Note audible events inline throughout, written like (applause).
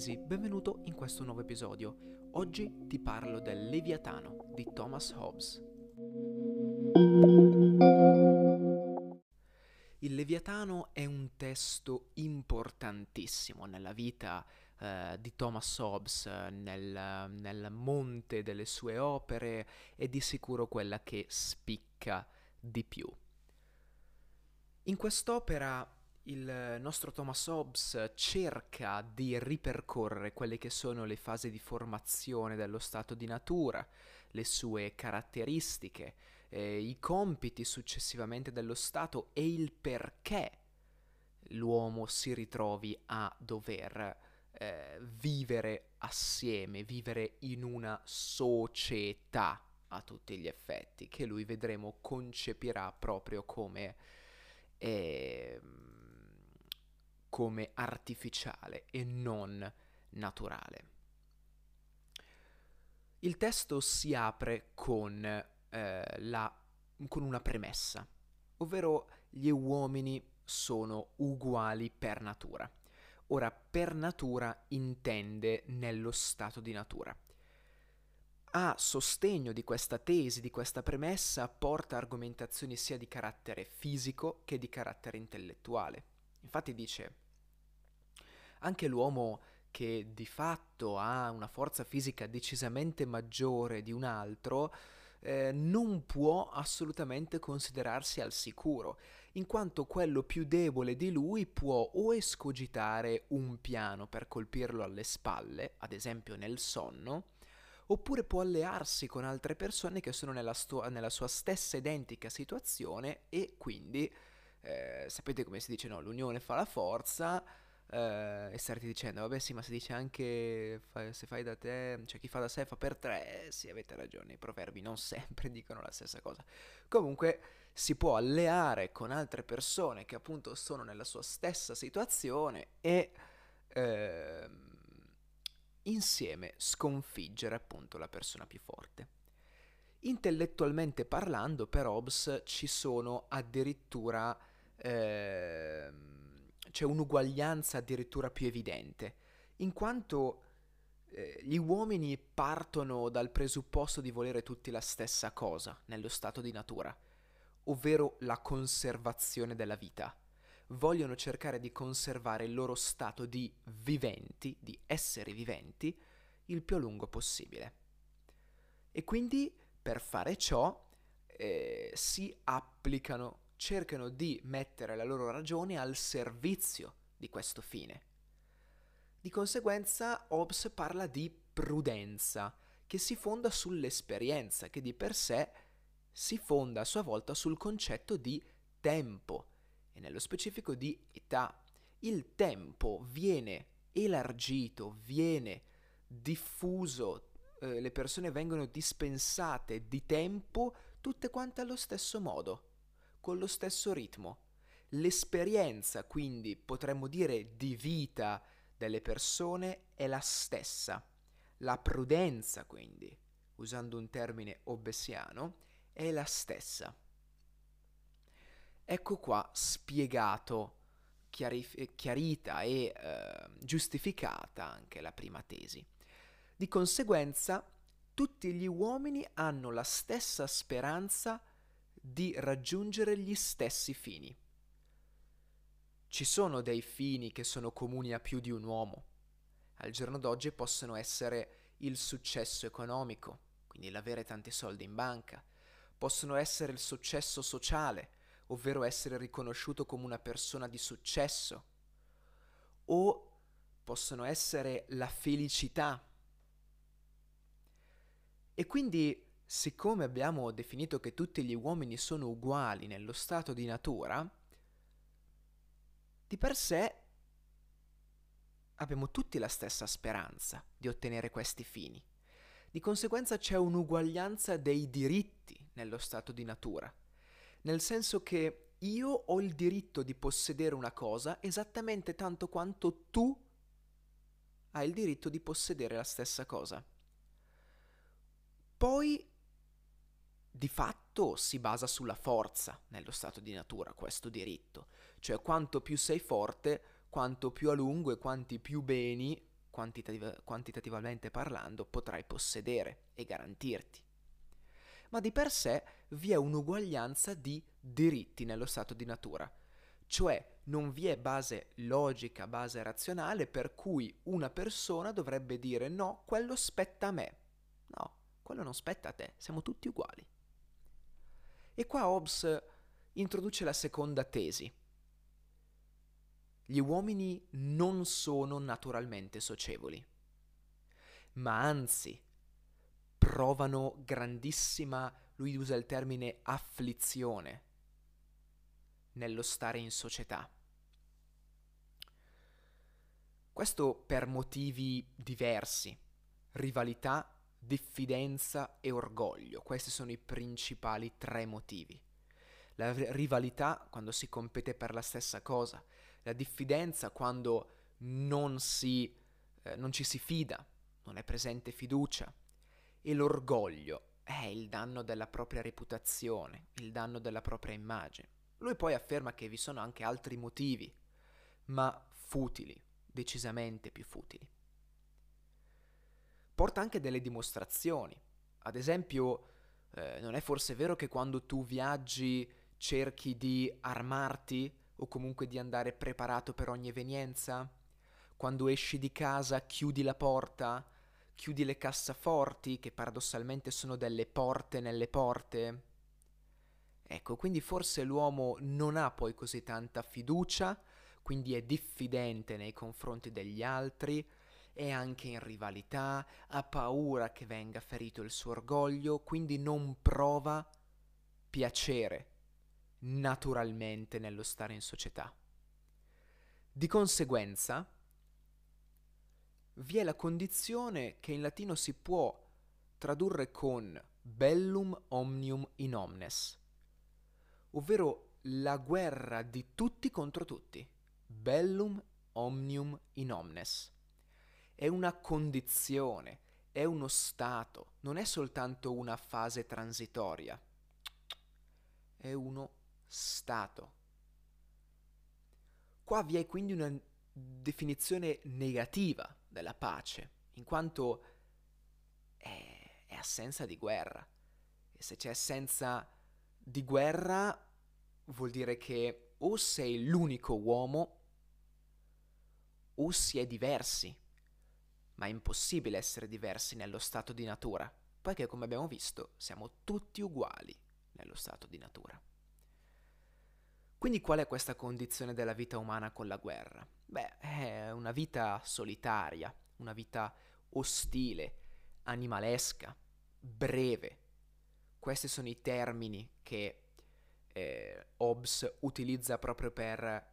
Senesi, benvenuto in questo nuovo episodio. Oggi ti parlo del Leviatano di Thomas Hobbes. Il Leviatano è un testo importantissimo nella vita eh, di Thomas Hobbes, nel, nel monte delle sue opere e di sicuro quella che spicca di più. In quest'opera il nostro Thomas Hobbes cerca di ripercorrere quelle che sono le fasi di formazione dello stato di natura, le sue caratteristiche, eh, i compiti successivamente dello Stato e il perché l'uomo si ritrovi a dover eh, vivere assieme, vivere in una società a tutti gli effetti, che lui vedremo concepirà proprio come... Eh, come artificiale e non naturale. Il testo si apre con, eh, la, con una premessa, ovvero gli uomini sono uguali per natura. Ora, per natura intende nello stato di natura. A sostegno di questa tesi, di questa premessa, porta argomentazioni sia di carattere fisico che di carattere intellettuale. Infatti dice, anche l'uomo che di fatto ha una forza fisica decisamente maggiore di un altro, eh, non può assolutamente considerarsi al sicuro, in quanto quello più debole di lui può o escogitare un piano per colpirlo alle spalle, ad esempio nel sonno, oppure può allearsi con altre persone che sono nella, sto- nella sua stessa identica situazione e quindi eh, sapete come si dice, no? L'unione fa la forza. Eh, e starti dicendo, vabbè sì, ma si dice anche fa, se fai da te, cioè chi fa da sé fa per tre, sì avete ragione, i proverbi non (laughs) sempre dicono la stessa cosa. Comunque si può alleare con altre persone che appunto sono nella sua stessa situazione e eh, insieme sconfiggere appunto la persona più forte. Intellettualmente parlando, per Hobbes ci sono addirittura eh, c'è un'uguaglianza addirittura più evidente, in quanto eh, gli uomini partono dal presupposto di volere tutti la stessa cosa nello stato di natura, ovvero la conservazione della vita. Vogliono cercare di conservare il loro stato di viventi, di esseri viventi, il più a lungo possibile. E quindi per fare ciò eh, si applicano cercano di mettere la loro ragione al servizio di questo fine. Di conseguenza Hobbes parla di prudenza, che si fonda sull'esperienza, che di per sé si fonda a sua volta sul concetto di tempo e nello specifico di età. Il tempo viene elargito, viene diffuso, eh, le persone vengono dispensate di tempo tutte quante allo stesso modo con lo stesso ritmo. L'esperienza, quindi, potremmo dire di vita delle persone è la stessa. La prudenza, quindi, usando un termine obbesiano, è la stessa. Ecco qua spiegato, chiarif- chiarita e eh, giustificata anche la prima tesi. Di conseguenza, tutti gli uomini hanno la stessa speranza di raggiungere gli stessi fini. Ci sono dei fini che sono comuni a più di un uomo. Al giorno d'oggi possono essere il successo economico, quindi l'avere tanti soldi in banca, possono essere il successo sociale, ovvero essere riconosciuto come una persona di successo, o possono essere la felicità. E quindi siccome abbiamo definito che tutti gli uomini sono uguali nello stato di natura, di per sé abbiamo tutti la stessa speranza di ottenere questi fini. Di conseguenza c'è un'uguaglianza dei diritti nello stato di natura, nel senso che io ho il diritto di possedere una cosa esattamente tanto quanto tu hai il diritto di possedere la stessa cosa. Poi di fatto si basa sulla forza nello stato di natura questo diritto, cioè quanto più sei forte, quanto più a lungo e quanti più beni quantitativ- quantitativamente parlando, potrai possedere e garantirti. Ma di per sé vi è un'uguaglianza di diritti nello stato di natura, cioè non vi è base logica, base razionale per cui una persona dovrebbe dire no, quello spetta a me. No, quello non spetta a te, siamo tutti uguali. E qua Hobbes introduce la seconda tesi. Gli uomini non sono naturalmente socievoli, ma anzi provano grandissima, lui usa il termine afflizione, nello stare in società. Questo per motivi diversi, rivalità, diffidenza e orgoglio, questi sono i principali tre motivi. La rivalità quando si compete per la stessa cosa, la diffidenza quando non, si, eh, non ci si fida, non è presente fiducia, e l'orgoglio è il danno della propria reputazione, il danno della propria immagine. Lui poi afferma che vi sono anche altri motivi, ma futili, decisamente più futili. Porta anche delle dimostrazioni. Ad esempio, eh, non è forse vero che quando tu viaggi cerchi di armarti o comunque di andare preparato per ogni evenienza? Quando esci di casa chiudi la porta, chiudi le cassaforti, che paradossalmente sono delle porte nelle porte. Ecco, quindi forse l'uomo non ha poi così tanta fiducia, quindi è diffidente nei confronti degli altri, è anche in rivalità, ha paura che venga ferito il suo orgoglio, quindi non prova piacere naturalmente nello stare in società. Di conseguenza, vi è la condizione che in latino si può tradurre con bellum omnium in omnes, ovvero la guerra di tutti contro tutti. Bellum omnium in omnes. È una condizione, è uno stato, non è soltanto una fase transitoria, è uno stato. Qua vi è quindi una definizione negativa della pace, in quanto è, è assenza di guerra. E se c'è assenza di guerra vuol dire che o sei l'unico uomo o si è diversi, ma è impossibile essere diversi nello stato di natura, poiché come abbiamo visto siamo tutti uguali nello stato di natura. Quindi qual è questa condizione della vita umana con la guerra? Beh, è una vita solitaria, una vita ostile, animalesca, breve. Questi sono i termini che eh, Hobbes utilizza proprio per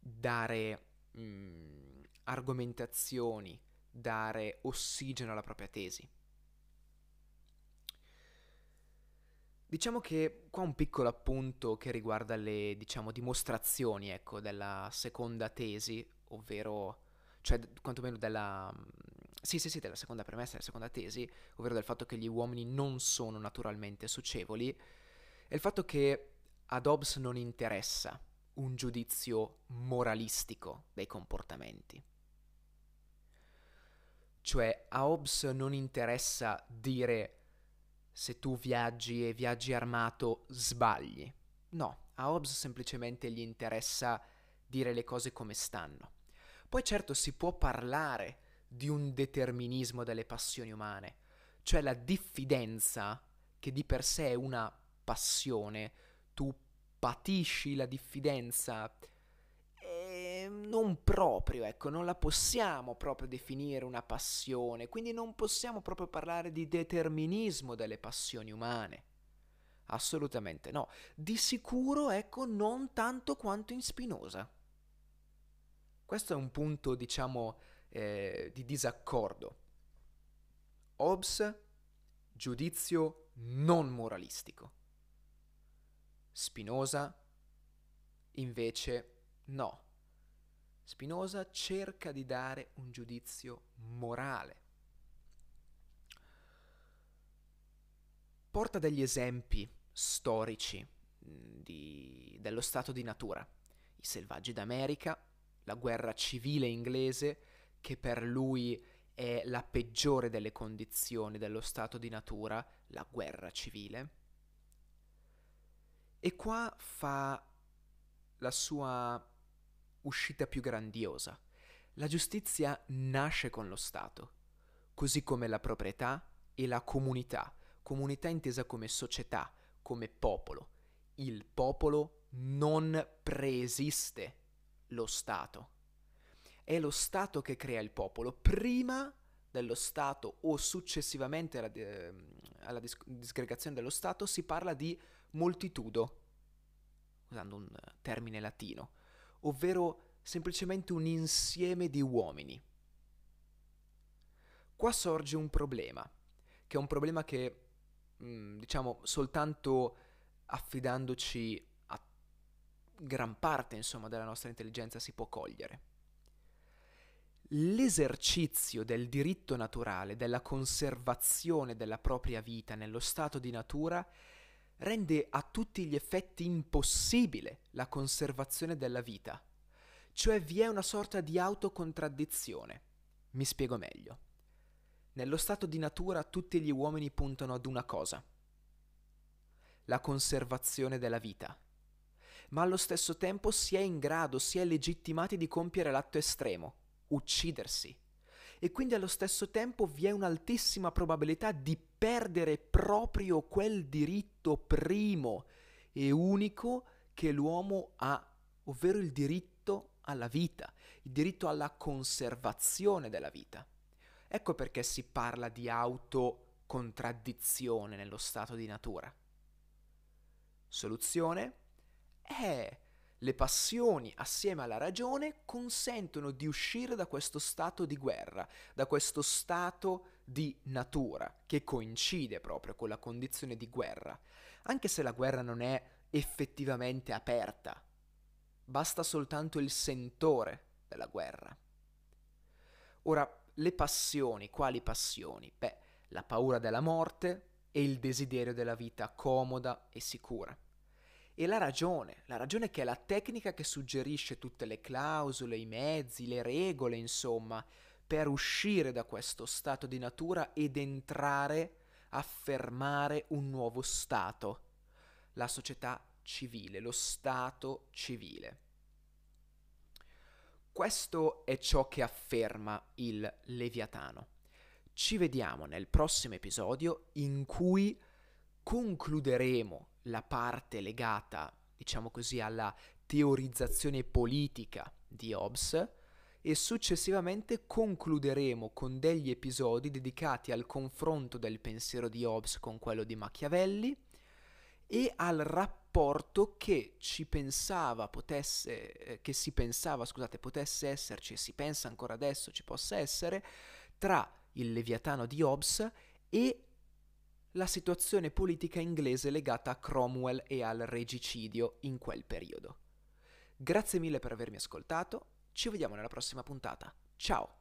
dare mh, mm, argomentazioni, dare ossigeno alla propria tesi. Diciamo che qua un piccolo appunto che riguarda le, diciamo, dimostrazioni, ecco, della seconda tesi, ovvero, cioè, quantomeno della... Sì, sì, sì, della seconda premessa della seconda tesi, ovvero del fatto che gli uomini non sono naturalmente socievoli, è il fatto che ad Hobbes non interessa un giudizio moralistico dei comportamenti. Cioè, a Hobbes non interessa dire se tu viaggi e viaggi armato sbagli. No, a Hobbes semplicemente gli interessa dire le cose come stanno. Poi certo si può parlare di un determinismo delle passioni umane, cioè la diffidenza, che di per sé è una passione, tu patisci la diffidenza non proprio, ecco, non la possiamo proprio definire una passione, quindi non possiamo proprio parlare di determinismo delle passioni umane. Assolutamente no. Di sicuro, ecco, non tanto quanto in Spinoza. Questo è un punto, diciamo, eh, di disaccordo. Hobbes, giudizio non moralistico. Spinoza, invece, no Spinoza cerca di dare un giudizio morale. Porta degli esempi storici di, dello stato di natura. I selvaggi d'America, la guerra civile inglese, che per lui è la peggiore delle condizioni dello stato di natura, la guerra civile. E qua fa la sua uscita più grandiosa. La giustizia nasce con lo Stato, così come la proprietà e la comunità, comunità intesa come società, come popolo. Il popolo non preesiste lo Stato. È lo Stato che crea il popolo. Prima dello Stato o successivamente alla, eh, alla dis- disgregazione dello Stato si parla di moltitudo, usando un termine latino, ovvero semplicemente un insieme di uomini. Qua sorge un problema, che è un problema che, mm, diciamo, soltanto affidandoci a gran parte, insomma, della nostra intelligenza si può cogliere. L'esercizio del diritto naturale, della conservazione della propria vita nello stato di natura, rende a tutti gli effetti impossibile la conservazione della vita cioè vi è una sorta di autocontraddizione. Mi spiego meglio. Nello stato di natura tutti gli uomini puntano ad una cosa, la conservazione della vita, ma allo stesso tempo si è in grado, si è legittimati di compiere l'atto estremo, uccidersi. E quindi allo stesso tempo vi è un'altissima probabilità di perdere proprio quel diritto primo e unico che l'uomo ha, ovvero il diritto alla vita, il diritto alla conservazione della vita. Ecco perché si parla di autocontraddizione nello stato di natura. Soluzione? Eh, le passioni assieme alla ragione consentono di uscire da questo stato di guerra, da questo stato di natura, che coincide proprio con la condizione di guerra, anche se la guerra non è effettivamente aperta, basta soltanto il sentore della guerra. Ora, le passioni, quali passioni? Beh, la paura della morte e il desiderio della vita comoda e sicura. E la ragione, la ragione che è la tecnica che suggerisce tutte le clausole, i mezzi, le regole, insomma, per uscire da questo stato di natura ed entrare, affermare un nuovo stato, la società civile, lo Stato civile. Questo è ciò che afferma il Leviatano. Ci vediamo nel prossimo episodio in cui concluderemo la parte legata, diciamo così, alla teorizzazione politica di Hobbes e successivamente concluderemo con degli episodi dedicati al confronto del pensiero di Hobbes con quello di Machiavelli e al rapporto che ci pensava potesse, eh, che si pensava, scusate, potesse esserci e si pensa ancora adesso ci possa essere tra il Leviatano di Hobbes e la situazione politica inglese legata a Cromwell e al regicidio in quel periodo. Grazie mille per avermi ascoltato, ci vediamo nella prossima puntata. Ciao!